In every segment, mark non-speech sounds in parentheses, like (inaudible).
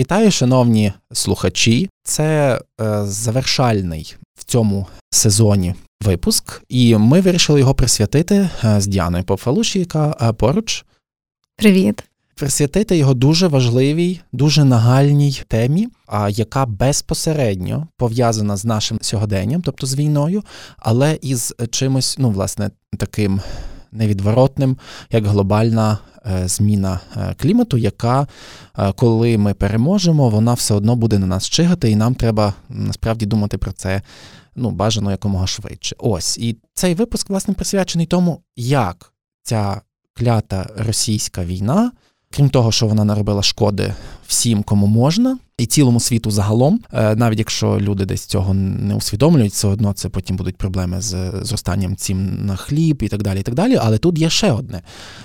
Вітаю, шановні слухачі. Це е, завершальний в цьому сезоні випуск, і ми вирішили його присвятити е, з Діаною Попфалуші, яка е, поруч. Привіт. Присвятити його дуже важливій, дуже нагальній темі, а яка безпосередньо пов'язана з нашим сьогоденням, тобто з війною, але із чимось, ну, власне, таким невідворотним, як глобальна Е, зміна е, клімату, яка, е, коли ми переможемо, вона все одно буде на нас чигати, і нам треба насправді думати про це ну, бажано якомога швидше. Ось. І цей випуск, власне, присвячений тому, як ця клята російська війна крім того, що вона наробила шкоди всім, кому можна, і цілому світу загалом, е, навіть якщо люди десь цього не усвідомлюють, все одно це потім будуть проблеми з зростанням цін на хліб і так далі. і так далі. Але тут є ще одне: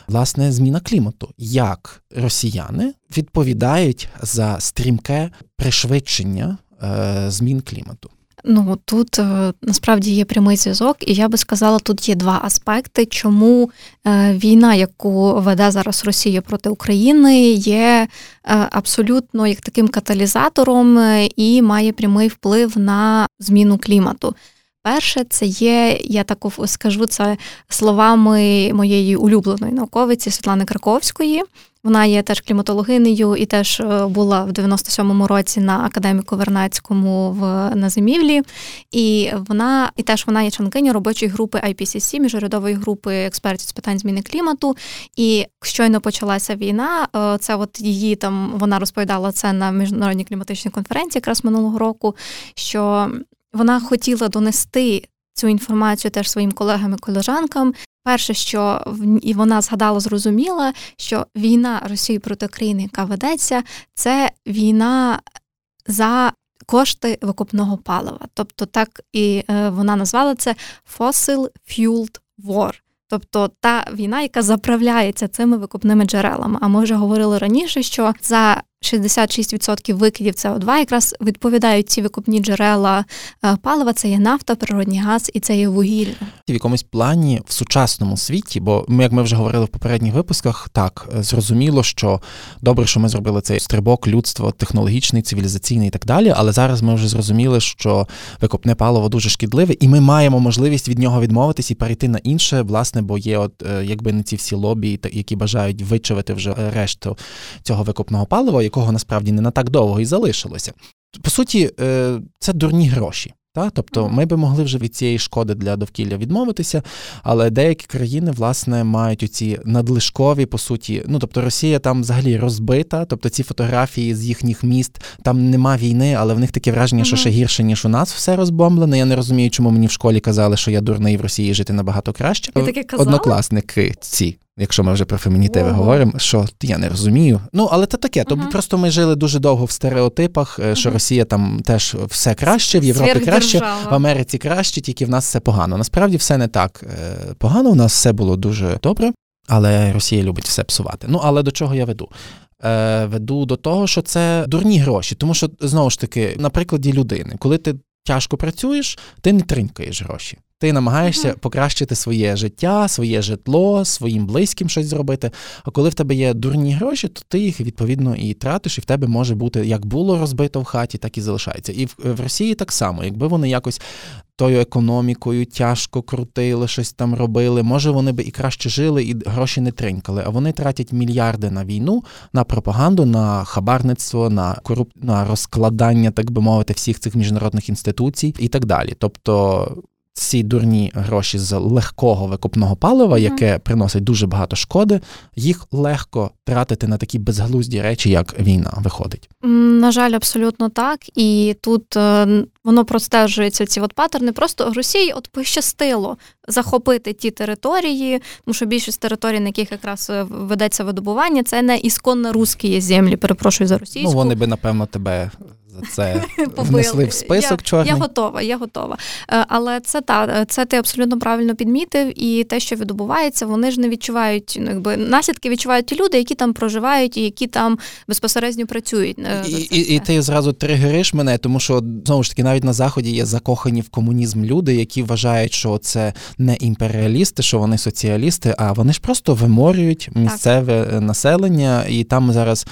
власне, зміна клімату. Як росіяни відповідають за стрімке пришвидшення е, змін клімату? Ну тут е, насправді є прямий зв'язок, і я би сказала, тут є два аспекти, чому е, війна, яку веде зараз Росія проти України, є е, абсолютно як таким каталізатором і має прямий вплив на зміну клімату. Перше, це є, я так скажу це словами моєї улюбленої науковиці Світлани Краковської. Вона є теж кліматологинею і теж е, була в 97-му році на академіку Вернацькому в на зимівлі. І вона і теж вона є членкиня робочої групи IPCC, міжурядової групи експертів з питань зміни клімату. І щойно почалася війна. Е, це от її там вона розповідала це на міжнародній кліматичній конференції, якраз минулого року. що вона хотіла донести цю інформацію теж своїм колегам і колежанкам. Перше, що і вона згадала, зрозуміла, що війна Росії проти України, яка ведеться, це війна за кошти викопного палива. Тобто, так і е, вона назвала це Fossil Fueled War. Тобто та війна, яка заправляється цими викопними джерелами. А ми вже говорили раніше, що за 66% викидів СО2 якраз відповідають ці викупні джерела е, палива. Це є нафта, природний газ і це є вугілля. В якомусь плані в сучасному світі, бо ми, як ми вже говорили в попередніх випусках, так е, зрозуміло, що добре, що ми зробили цей стрибок, людство, технологічний, цивілізаційний і так далі. Але зараз ми вже зрозуміли, що викопне паливо дуже шкідливе, і ми маємо можливість від нього відмовитись і перейти на інше, власне, бо є, от е, якби не ці всі лобі, які бажають вичавити вже решту цього викопного палива якого насправді не на так довго і залишилося. По суті, е, це дурні гроші. Та? Тобто ми би могли вже від цієї шкоди для довкілля відмовитися, але деякі країни, власне, мають оці надлишкові, по суті, ну тобто Росія там взагалі розбита, тобто ці фотографії з їхніх міст, там нема війни, але в них таке враження, що ще гірше, ніж у нас все розбомблене. Я не розумію, чому мені в школі казали, що я дурний в Росії жити набагато краще. Таке казала? Однокласники ці Якщо ми вже про фемінітиви Ого. говоримо, що я не розумію. Ну, але це таке. Тобто просто ми жили дуже довго в стереотипах, uh що Росія там теж все краще, в Європі краще, в Америці краще, тільки в нас все погано. Насправді все не так е, погано. У нас все було дуже добре, але Росія любить все псувати. Ну, але до чого я веду? Е, Веду до того, що це дурні гроші, тому що знову ж таки, на прикладі людини, коли ти тяжко працюєш, ти не тринькаєш гроші. Ти намагаєшся uh-huh. покращити своє життя, своє житло, своїм близьким щось зробити. А коли в тебе є дурні гроші, то ти їх відповідно і тратиш, і в тебе може бути як було розбито в хаті, так і залишається. І в, в Росії так само, якби вони якось тою економікою тяжко крутили, щось там робили. Може, вони би і краще жили, і гроші не тринькали. А вони тратять мільярди на війну, на пропаганду, на хабарництво, на коруп... на розкладання, так би мовити, всіх цих міжнародних інституцій і так далі. Тобто ці дурні гроші з легкого викопного палива, яке приносить дуже багато шкоди, їх легко тратити на такі безглузді речі, як війна виходить. На жаль, абсолютно так. І тут е, воно простежується ці от паттерни. Просто Росії от пощастило захопити ті території, тому що більшість територій, на яких якраз е, ведеться видобування, це не ісконно русські землі. Перепрошую за російську. Ну вони би напевно тебе це (laughs) внесли в список я, чорний. Я готова, я готова. Е, але це та це ти абсолютно правильно підмітив, і те, що відбувається, вони ж не відчувають ну, якби наслідки відчувають ті люди, які там проживають і які там безпосередньо працюють. Е, і, і, і ти зразу тригериш мене, тому що знову ж таки навіть на заході є закохані в комунізм люди, які вважають, що це не імперіалісти, що вони соціалісти, а вони ж просто виморюють місцеве так. населення, і там зараз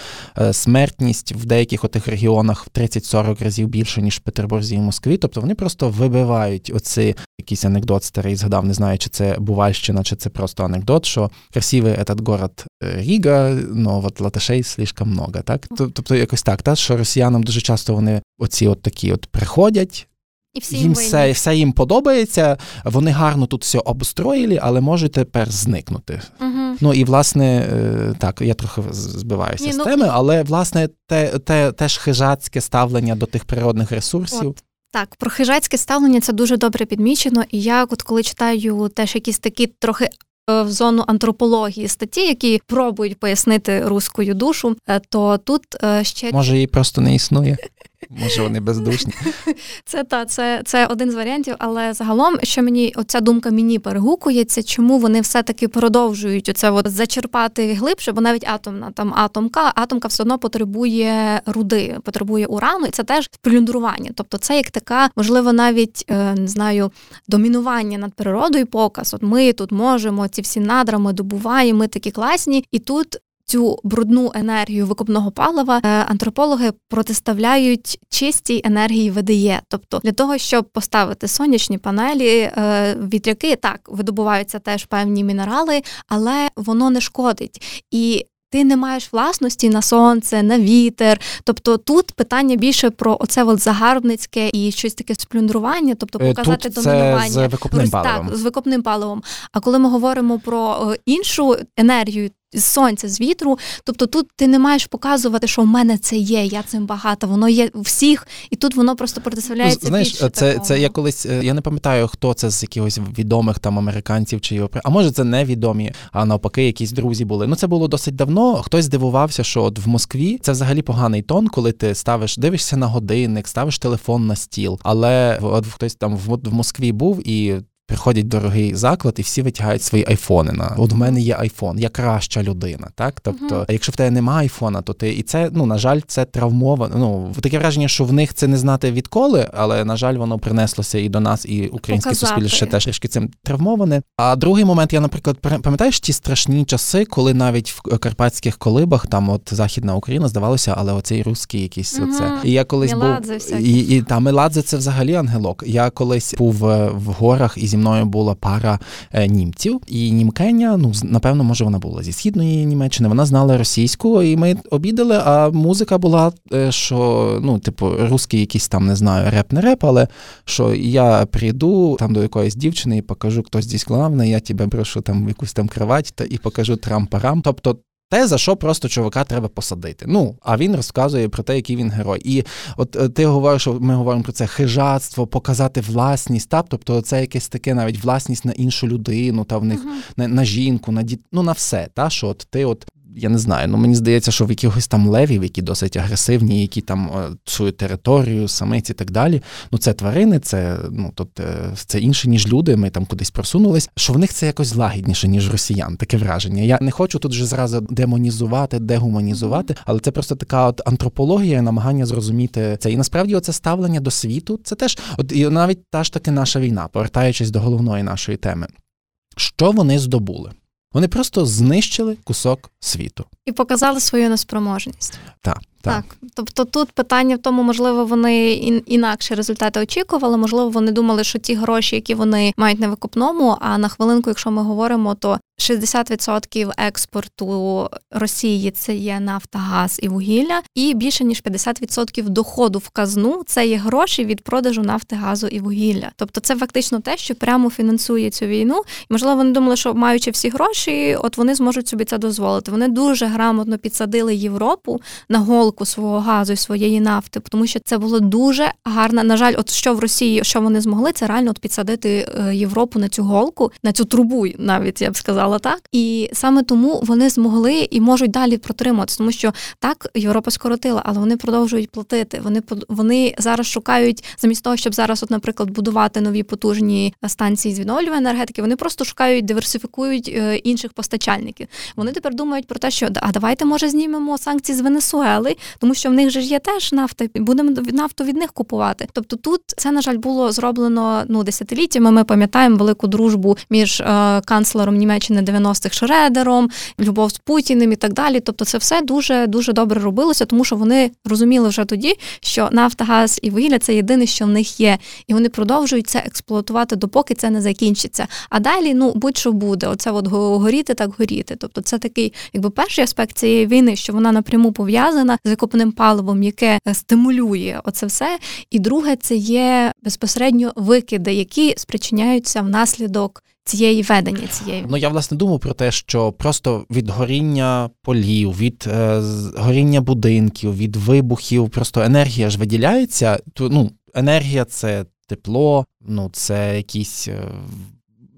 смертність в деяких отих регіонах в 30-40 разів більше, ніж в Петербурзі і Москві. Тобто вони просто вибивають оці якийсь анекдот старий, згадав, не знаю, чи це Бувальщина, чи це просто анекдот, що красивий этот город е, Ріга, ну от латишей слишком много. Так? Тобто якось так, та, що росіянам дуже часто вони оці от такі от приходять. І всі їм все все їм подобається, вони гарно тут все обстроїли, але можуть тепер зникнути. Угу. Ну і власне е, так, я трохи збиваюся Ні, з ну... теми, але власне те, те, теж хижацьке ставлення до тих природних ресурсів. От. Так, про хижацьке ставлення це дуже добре підмічено. І я, от коли читаю теж якісь такі трохи е, в зону антропології статті, які пробують пояснити руською душу, е, то тут ще може її просто не існує. (laughs) Може, вони бездушні. (laughs) Це та це це один з варіантів, але загалом, що мені оця думка мені перегукується, чому вони все-таки продовжують оце от зачерпати глибше, бо навіть атомна там атомка, атомка все одно потребує руди, потребує урану, і це теж плюндрування. Тобто, це як така, можливо, навіть е, не знаю, домінування над природою, показ. От ми тут можемо ці всі надра, ми добуваємо, ми такі класні, і тут цю брудну енергію викопного палива е, антропологи протиставляють чистій енергії ВДЄ. Тобто для того, щоб поставити сонячні панелі, е, вітряки так видобуваються теж певні мінерали, але воно не шкодить. І ти не маєш власності на сонце, на вітер. Тобто тут питання більше про оце от загарбницьке і щось таке сплюндрування, тобто е, показати тут домінування з викопним паливом. Так, з викопним паливом. А коли ми говоримо про іншу енергію, з сонця, з вітру. Тобто тут ти не маєш показувати, що в мене це є, я цим багата, воно є у всіх, і тут воно просто протиставляється. Знаєш, більше це такого. це я колись, е, я не пам'ятаю, хто це з якихось відомих там американців чи європей, а може це невідомі, а навпаки, якісь друзі були. Ну це було досить давно. Хтось здивувався, що от в Москві це взагалі поганий тон, коли ти ставиш, дивишся на годинник, ставиш телефон на стіл. Але от хтось там в, в Москві був і приходять дорогий заклад, і всі витягають свої айфони. На от в мене є айфон, я краща людина. Так, тобто, uh-huh. якщо в тебе немає айфона, то ти і це ну на жаль, це травмовано. Ну таке враження, що в них це не знати відколи, але на жаль, воно принеслося і до нас, і українське суспільство теж трішки цим травмоване. А другий момент, я, наприклад, пам'ятаєш ті страшні часи, коли навіть в карпатських колибах, там от західна Україна, здавалося, але оцей русський якийсь uh-huh. оце. І я колись Меладзе був і, і та Меладзе це взагалі ангелок. Я колись був е, в горах і зі мною була пара е, німців, і німкеня, ну напевно, може вона була зі східної Німеччини. Вона знала російську, і ми обідали. А музика була, е, що ну, типу, русський якийсь там не знаю, реп не реп, але що я прийду там до якоїсь дівчини і покажу, хто здесь главний, я тебе брошу там якусь там кровать та і покажу трам-парам. Тобто те, за що просто чувака треба посадити. Ну, а він розказує про те, який він герой. І от е, ти говориш, що ми говоримо про це хижацтво, показати власність, так? тобто це якесь таке навіть власність на іншу людину, та в них uh-huh. на, на жінку, на діт... ну на все. Та, що от ти от я не знаю, ну мені здається, що в якихось там левів, які досить агресивні, які там е, свою територію, самиць і так далі. Ну це тварини, це ну тут е, це інше, ніж люди. Ми там кудись просунулись. Що в них це якось лагідніше, ніж росіян. Таке враження. Я не хочу тут вже зразу демонізувати, дегуманізувати, але це просто така от антропологія, намагання зрозуміти це. І насправді оце ставлення до світу. Це теж, от і навіть та ж таки наша війна, повертаючись до головної нашої теми. Що вони здобули? Вони просто знищили кусок світу і показали свою неспроможність. Так. Так. так, тобто тут питання в тому, можливо, вони інакше результати очікували. Можливо, вони думали, що ті гроші, які вони мають на викупному, а на хвилинку, якщо ми говоримо, то 60% експорту Росії це є нафта, газ і вугілля, і більше ніж 50% доходу в казну це є гроші від продажу нафти, газу і вугілля. Тобто, це фактично те, що прямо фінансує цю війну. І можливо, вони думали, що маючи всі гроші, от вони зможуть собі це дозволити. Вони дуже грамотно підсадили Європу на голку свого газу і своєї нафти, тому що це було дуже гарно. На жаль, от що в Росії, що вони змогли, це реально от підсадити е, Європу на цю голку, на цю трубу, навіть я б сказала так. І саме тому вони змогли і можуть далі протриматися, тому що так Європа скоротила, але вони продовжують платити. Вони вони зараз шукають замість того, щоб зараз, от, наприклад, будувати нові потужні станції з відновлювання енергетики. Вони просто шукають, диверсифікують е, інших постачальників. Вони тепер думають про те, що а давайте може знімемо санкції з Венесуели, тому що в них же ж є теж нафта, будемо нафту від них купувати. Тобто тут це на жаль було зроблено ну десятиліттями. Ми пам'ятаємо велику дружбу між е, канцлером Німеччини 90-х Шредером, любов з Путіним і так далі. Тобто, це все дуже дуже добре робилося, тому що вони розуміли вже тоді, що нафта, газ і вугілля це єдине, що в них є, і вони продовжують це експлуатувати, допоки це не закінчиться. А далі, ну будь-що буде, оце от горіти, так горіти. Тобто, це такий, якби перший аспект цієї війни, що вона напряму пов'язана з викопним паливом, яке е, стимулює оце все. І друге, це є безпосередньо викиди, які спричиняються внаслідок. Цієї ведення цієї ну я власне думав про те, що просто від горіння полів, від е, горіння будинків, від вибухів, просто енергія ж виділяється. То ну енергія це тепло, ну це якісь е,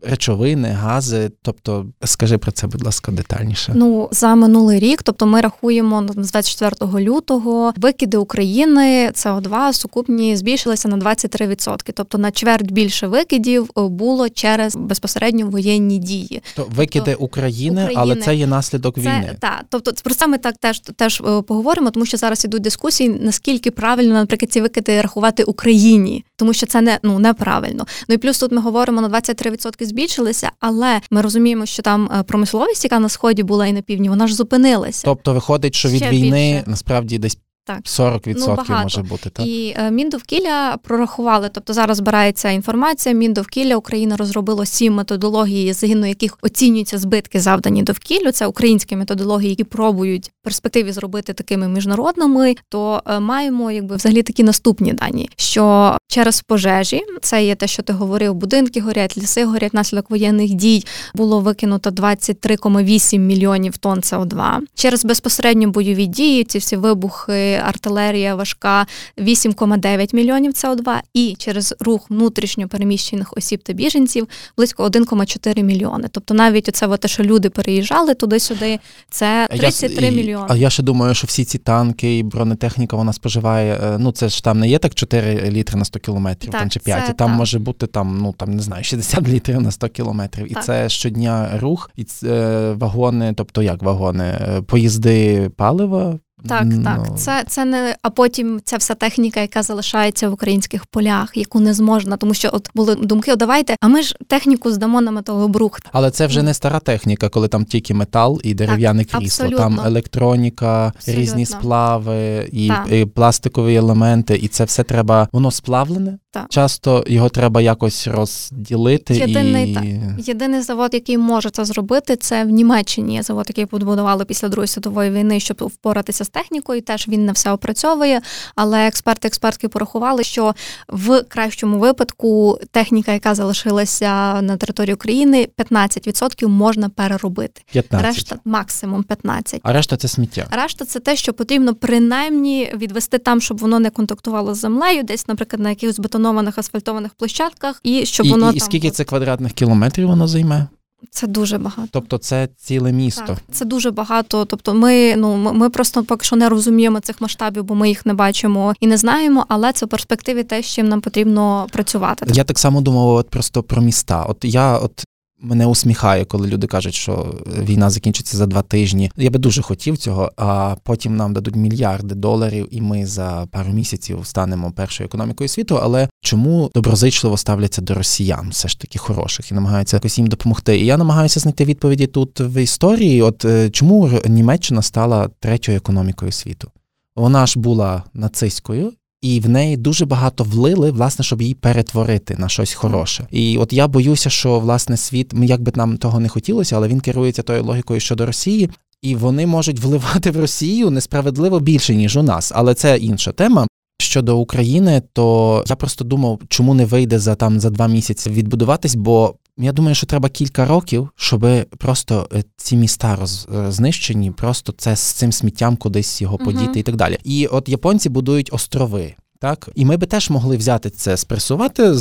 речовини, гази. Тобто, скажи про це, будь ласка, детальніше. Ну за минулий рік, тобто ми рахуємо з 24 лютого викиди України СО2 сукупні збільшилися на 23%. Тобто на чверть більше викидів е, було через безпосередньо воєнні дії. То викиди тобто, України, України, але це є наслідок це, війни. Так, тобто про це ми так теж теж е, поговоримо, тому що зараз ідуть дискусії, наскільки правильно, наприклад, ці викиди рахувати Україні, тому що це не ну неправильно. Ну і плюс тут ми говоримо на 23% збільшилися, але ми розуміємо, що там е, промисловість, яка на сході була і на півдні, вона ж зупинилася. Тобто виходить, що від Ще війни більше. насправді десь так. 40% ну, багато. може бути. так? І е, Міндовкілля прорахували, тобто зараз збирається інформація. Міндовкілля Україна розробило сім методологій, згідно яких оцінюються збитки, завдані довкіллю. Це українські методології, які пробують в перспективі зробити такими міжнародними. То е, маємо якби взагалі такі наступні дані, що через пожежі це є те, що ти говорив, будинки горять, ліси горять наслідок воєнних дій. Було викинуто 23,8 мільйонів тонн СО2. Через безпосередньо бойові дії, ці всі вибухи артилерія важка 8,9 мільйонів СО2 і через рух внутрішньо переміщених осіб та біженців близько 1,4 мільйони. Тобто навіть оце те, що люди переїжджали туди-сюди, це 33 я, мільйони. А я ще думаю, що всі ці танки і бронетехніка вона споживає. Е, ну це ж там не є так 4 літри на 100 кілометрів, там чи 5, це, Там так. може бути там, ну там не знаю, 60 літрів на 100 кілометрів. І це щодня рух, і це вагони, тобто як вагони, е, поїзди палива. Так, no. так. Ну. Це це не а потім ця вся техніка, яка залишається в українських полях, яку не зможна, тому що от були думки, давайте, а ми ж техніку здамо на металобрухт. Але це вже не стара техніка, коли там тільки метал і дерев'яне так, крісло. Абсолютно. Там електроніка, абсолютно. різні сплави і, і пластикові елементи, і це все треба. Воно сплавлене. Так. Часто його треба якось розділити. Єдиний і... так. єдиний завод, який може це зробити, це в Німеччині. Завод, який побудували після Другої світової війни, щоб впоратися з технікою. Теж він не все опрацьовує. Але експерти експертки порахували, що в кращому випадку техніка, яка залишилася на території України, 15% можна переробити. 15. Решта максимум 15%. А решта це сміття. Решта це те, що потрібно принаймні відвести там, щоб воно не контактувало з землею, десь, наприклад, на якихось бетон забетонованих асфальтованих площадках, і щоб і, воно і, і скільки це квадратних кілометрів воно займе? Це дуже багато. Тобто це ціле місто. Так, Це дуже багато. Тобто, ми ну ми просто поки що не розуміємо цих масштабів, бо ми їх не бачимо і не знаємо. Але це в перспективі те, з чим нам потрібно працювати. Я так само думав, от просто про міста. От я от Мене усміхає, коли люди кажуть, що війна закінчиться за два тижні. Я би дуже хотів цього, а потім нам дадуть мільярди доларів, і ми за пару місяців станемо першою економікою світу. Але чому доброзичливо ставляться до росіян, все ж таки хороших, і намагаються якось їм допомогти? І я намагаюся знайти відповіді тут в історії. От е, чому Німеччина стала третьою економікою світу? Вона ж була нацистською, і в неї дуже багато влили, власне, щоб її перетворити на щось хороше. І от я боюся, що власне світ, як би нам того не хотілося, але він керується тою логікою щодо Росії. І вони можуть вливати в Росію несправедливо більше ніж у нас, але це інша тема. Щодо України, то я просто думав, чому не вийде за там за два місяці відбудуватись, бо я думаю, що треба кілька років, щоб просто е, ці міста роз, е, знищені, просто це з цим сміттям кудись його подіти uh і так далі. І от японці будують острови. Так, і ми би теж могли взяти це, спресувати,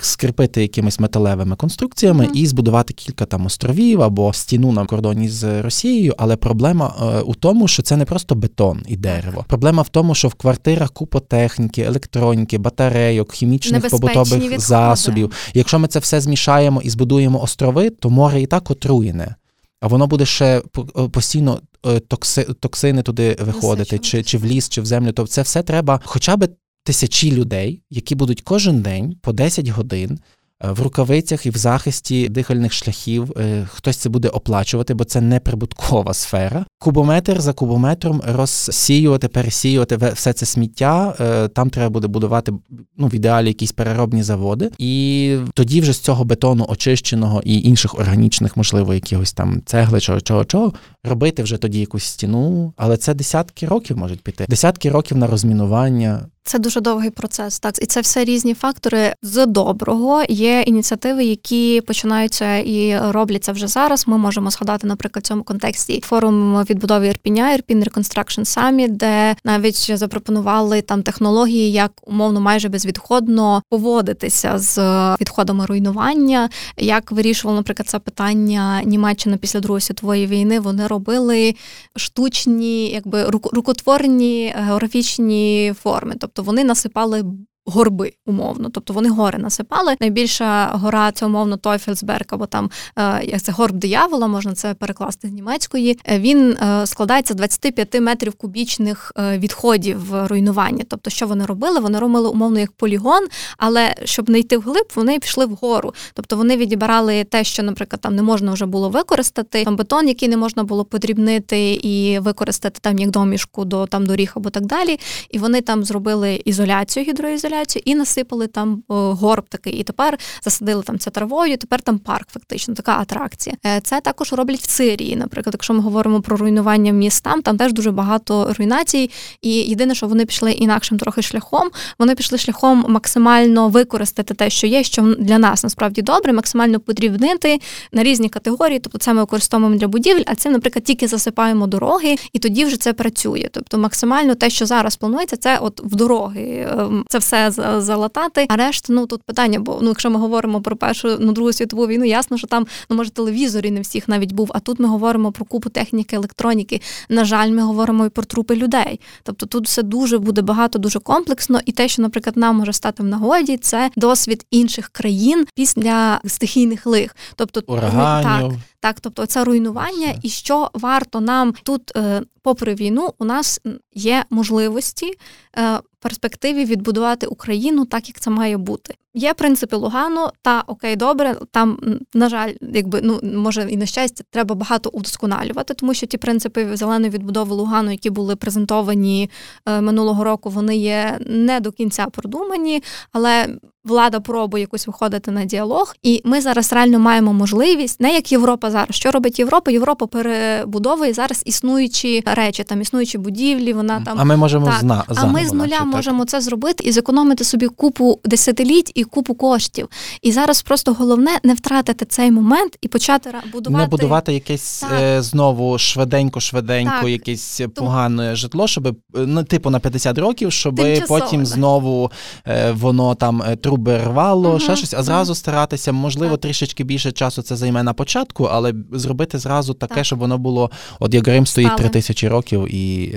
скріпити якимись металевими конструкціями mm-hmm. і збудувати кілька там островів або стіну на кордоні з Росією. Але проблема е, у тому, що це не просто бетон і дерево. Проблема в тому, що в квартирах купа техніки, електроніки, батарейок, хімічних побутових відходи. засобів. Якщо ми це все змішаємо і збудуємо острови, то море і так отруєне. А воно буде ще е, постійно е, токси, токсини туди виходити, чи чи в ліс, чи в землю. То це все треба, хоча б тисячі людей, які будуть кожен день по 10 годин Е, в рукавицях і в захисті дихальних шляхів. Е, хтось це буде оплачувати, бо це не прибуткова сфера. Кубометр за кубометром розсіювати, пересіювати все це сміття. Е, там треба буде будувати ну, в ідеалі якісь переробні заводи. І тоді вже з цього бетону очищеного і інших органічних, можливо, якихось там цегли, чого чого чого, робити вже тоді якусь стіну. Але це десятки років можуть піти. Десятки років на розмінування. Це дуже довгий процес, так і це все різні фактори з доброго. Є ініціативи, які починаються і робляться вже зараз. Ми можемо згадати, наприклад, в цьому контексті форум відбудови Ірпіня, Ірпін Reconstruction Summit, де навіть запропонували там технології, як умовно майже безвідходно поводитися з відходами руйнування. Як вирішували, наприклад, це питання Німеччина після Другої світової війни. Вони робили штучні, якби рукотворні географічні форми, тобто. Тобто вони насипали горби умовно, тобто вони гори насипали. Найбільша гора це умовно Тойфельсберг, або там е, як це горб диявола, можна це перекласти з німецької. Е, він е, складається з 25 метрів кубічних відходів руйнування. Тобто, що вони робили? Вони робили умовно як полігон, але щоб не йти вглиб, вони пішли вгору. Тобто вони відібрали те, що, наприклад, там не можна вже було використати, там бетон, який не можна було подрібнити і використати там як домішку до там доріг або так далі. І вони там зробили ізоляцію, гідроізоляцію інсталяцію і насипали там горб такий. І тепер засадили там це травою. Тепер там парк, фактично, така атракція. Е, це також роблять в Сирії. Наприклад, якщо ми говоримо про руйнування міст там, там теж дуже багато руйнацій. І єдине, що вони пішли інакшим трохи шляхом. Вони пішли шляхом максимально використати те, що є, що для нас насправді добре, максимально подрібнити на різні категорії. Тобто, це ми використовуємо для будівель, а це, наприклад, тільки засипаємо дороги, і тоді вже це працює. Тобто, максимально те, що зараз планується, це от в дороги. Ем, це все залатати. А решта, ну тут питання, бо ну, якщо ми говоримо про першу ну другу світову війну, ясно, що там ну може телевізорі не всіх навіть був. А тут ми говоримо про купу техніки, електроніки. На жаль, ми говоримо і про трупи людей. Тобто тут все дуже буде багато, дуже комплексно, і те, що, наприклад, нам може стати в нагоді, це досвід інших країн після стихійних лих. Тобто Ураганів. так. Так, тобто це руйнування, і що варто нам тут, е, попри війну, у нас є можливості е, перспективі відбудувати Україну так, як це має бути. Є принципи Лугану, та окей, добре. Там, на жаль, якби ну може і на щастя, треба багато удосконалювати, тому що ті принципи зеленої відбудови Лугану, які були презентовані е, минулого року, вони є не до кінця продумані, але влада пробує якось виходити на діалог, і ми зараз реально маємо можливість, не як Європа зараз. Що робить Європа? Європа перебудовує зараз існуючі речі, там існуючі будівлі. Вона там а ми можемо так, зна а ми з нуля наче, можемо так? це зробити і зекономити собі купу десятиліть і купу коштів. І зараз просто головне не втратити цей момент і почати будувати не будувати якесь е, знову швиденько, швиденько, якесь погане житло, щоб е, ну типу на 50 років, щоб потім знову е, воно там труби рвало, uh ще щось, а зразу старатися, можливо, так. трішечки більше часу це займе на початку, але зробити зразу таке, так. щоб воно було, от як Рим стоїть три тисячі років і.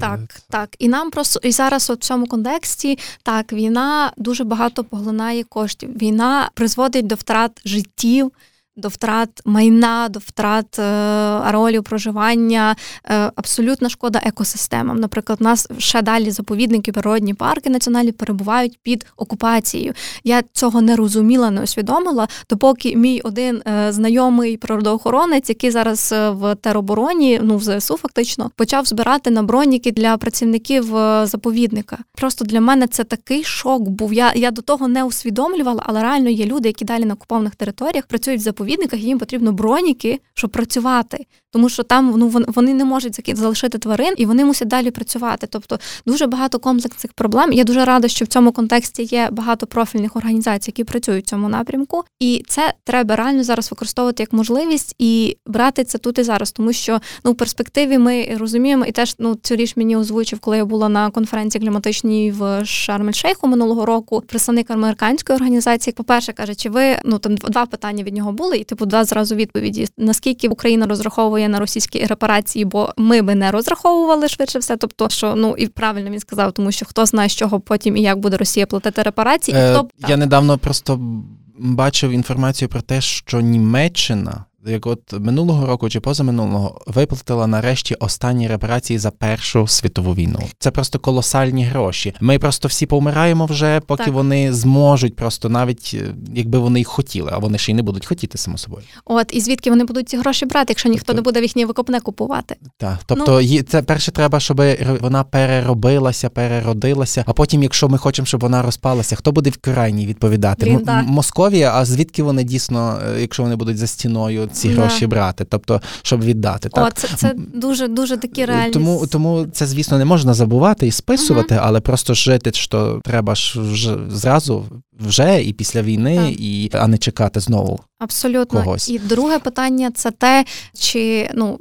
Так, так. І нам просто і зараз от в цьому контексті так, війна дуже багато поглинає коштів. Війна призводить до втрат життів до втрат майна, до втрат е, ареолів проживання, е, абсолютна шкода екосистемам. Наприклад, у нас ще далі заповідники, природні парки національні перебувають під окупацією. Я цього не розуміла, не усвідомила, допоки мій один е, знайомий природоохоронець, який зараз в теробороні, ну в ЗСУ фактично, почав збирати на броніки для працівників заповідника. Просто для мене це такий шок був. Я я до того не усвідомлювала, але реально є люди, які далі на окупованих територіях працюють в заповідниках, заповідниках, їм потрібно броніки, щоб працювати. Тому що там ну вони не можуть залишити тварин і вони мусять далі працювати. Тобто дуже багато комплексних проблем. Я дуже рада, що в цьому контексті є багато профільних організацій, які працюють в цьому напрямку, і це треба реально зараз використовувати як можливість і брати це тут і зараз, тому що ну в перспективі ми розуміємо, і теж ну цю річ мені озвучив, коли я була на конференції кліматичній в Шарм-Ель-Шейху минулого року. Представник американської організації, по перше, каже, чи ви ну там два питання від нього були, і типу два зразу відповіді: наскільки Україна розраховує на російські репарації, бо ми би не розраховували швидше все. Тобто, що ну і правильно він сказав, тому що хто знає, з чого потім і як буде Росія платити репарації, і хто е, я недавно просто бачив інформацію про те, що Німеччина як от минулого року чи позаминулого виплатила нарешті останні репарації за Першу світову війну. Це просто колосальні гроші. Ми просто всі помираємо вже, поки так. вони зможуть, просто навіть е, якби вони їх хотіли, а вони ще й не будуть хотіти само собою. От і звідки вони будуть ці гроші брати, якщо ніхто тобто, не буде в їхнє викопне купувати? Так, тобто ну, це перше треба, щоб вона переробилася, переродилася. А потім, якщо ми хочемо, щоб вона розпалася, хто буде в крайній відповідати? Блін, М- Московія. А звідки вони дійсно, е, якщо вони будуть за стіною? Ці гроші брати, тобто, щоб віддати. Так? Це це дуже дуже такі реальні. Тому тому це, звісно, не можна забувати і списувати, uh-huh. але просто жити, що треба ж вже зразу вже і після війни, так. і а не чекати знову. Абсолютно. Когось. І друге питання це те, чи ну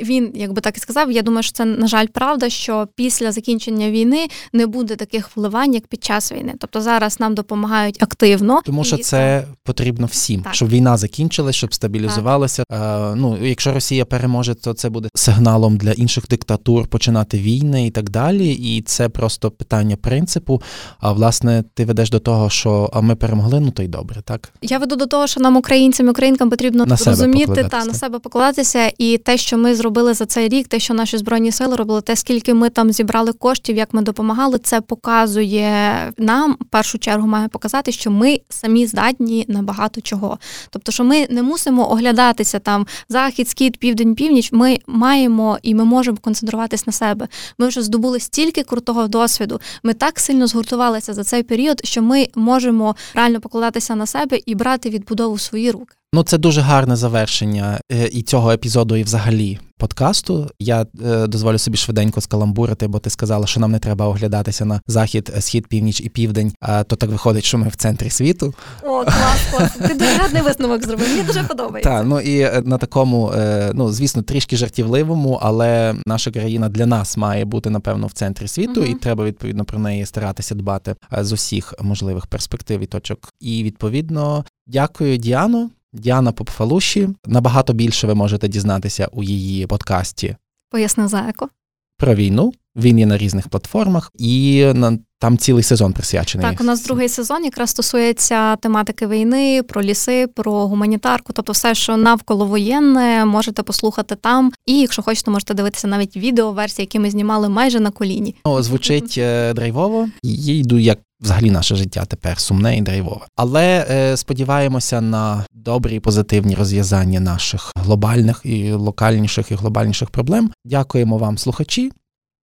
він, якби так і сказав, я думаю, що це на жаль правда, що після закінчення війни не буде таких вливань, як під час війни. Тобто зараз нам допомагають активно, тому що і... це потрібно всім, так. щоб війна закінчилась, щоб стабілізувалася. Е, ну якщо Росія переможе, то це буде сигналом для інших диктатур починати війни і так далі. І це просто питання принципу. А власне, ти ведеш до того, що а ми перемогли, ну то й добре, так я веду до того, що нам українцям і українкам потрібно на розуміти та на себе покладатися, і те, що ми зробили за цей рік, те, що наші збройні сили робили, те, скільки ми там зібрали коштів, як ми допомагали, це показує нам в першу чергу має показати, що ми самі здатні на багато чого. Тобто, що ми не мусимо оглядатися там захід, схід, південь, північ. Ми маємо і ми можемо концентруватись на себе. Ми вже здобули стільки крутого досвіду. Ми так сильно згуртувалися за цей період, що ми можемо реально покладатися на себе і брати відбудову в свої руки. Ну, це дуже гарне завершення е, і цього епізоду, і взагалі подкасту. Я е, дозволю собі швиденько скаламбурити, бо ти сказала, що нам не треба оглядатися на захід, схід, північ і південь. А то так виходить, що ми в центрі світу. О, клас, клас. Ти дуже гарний висновок зробив. Мені дуже подобається. Так, ну і е, на такому, е, ну звісно, трішки жартівливому, але наша країна для нас має бути напевно в центрі світу, uh і треба відповідно про неї старатися дбати з усіх можливих перспектив і точок. І відповідно, дякую, Діано. Діана Попфалуші. Набагато більше ви можете дізнатися у її подкасті. Поясни за еко. Про війну. Він є на різних платформах, і на там цілий сезон присвячений. Так, у нас другий сезон якраз стосується тематики війни, про ліси, про гуманітарку, тобто все, що навколо воєнне, можете послухати там. І якщо хочете, можете дивитися навіть відеоверсії, які ми знімали майже на коліні. Ну, звучить е, драйвово. Їй йду як взагалі наше життя тепер сумне і драйвове. Але е, сподіваємося на добрі і позитивні розв'язання наших глобальних і локальніших і глобальніших проблем. Дякуємо вам, слухачі.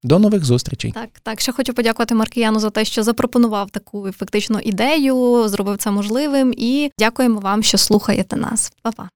До нових зустрічей. Так, так. Ще хочу подякувати Маркіяну за те, що запропонував таку фактично ідею, зробив це можливим. І дякуємо вам, що слухаєте нас. Па-па.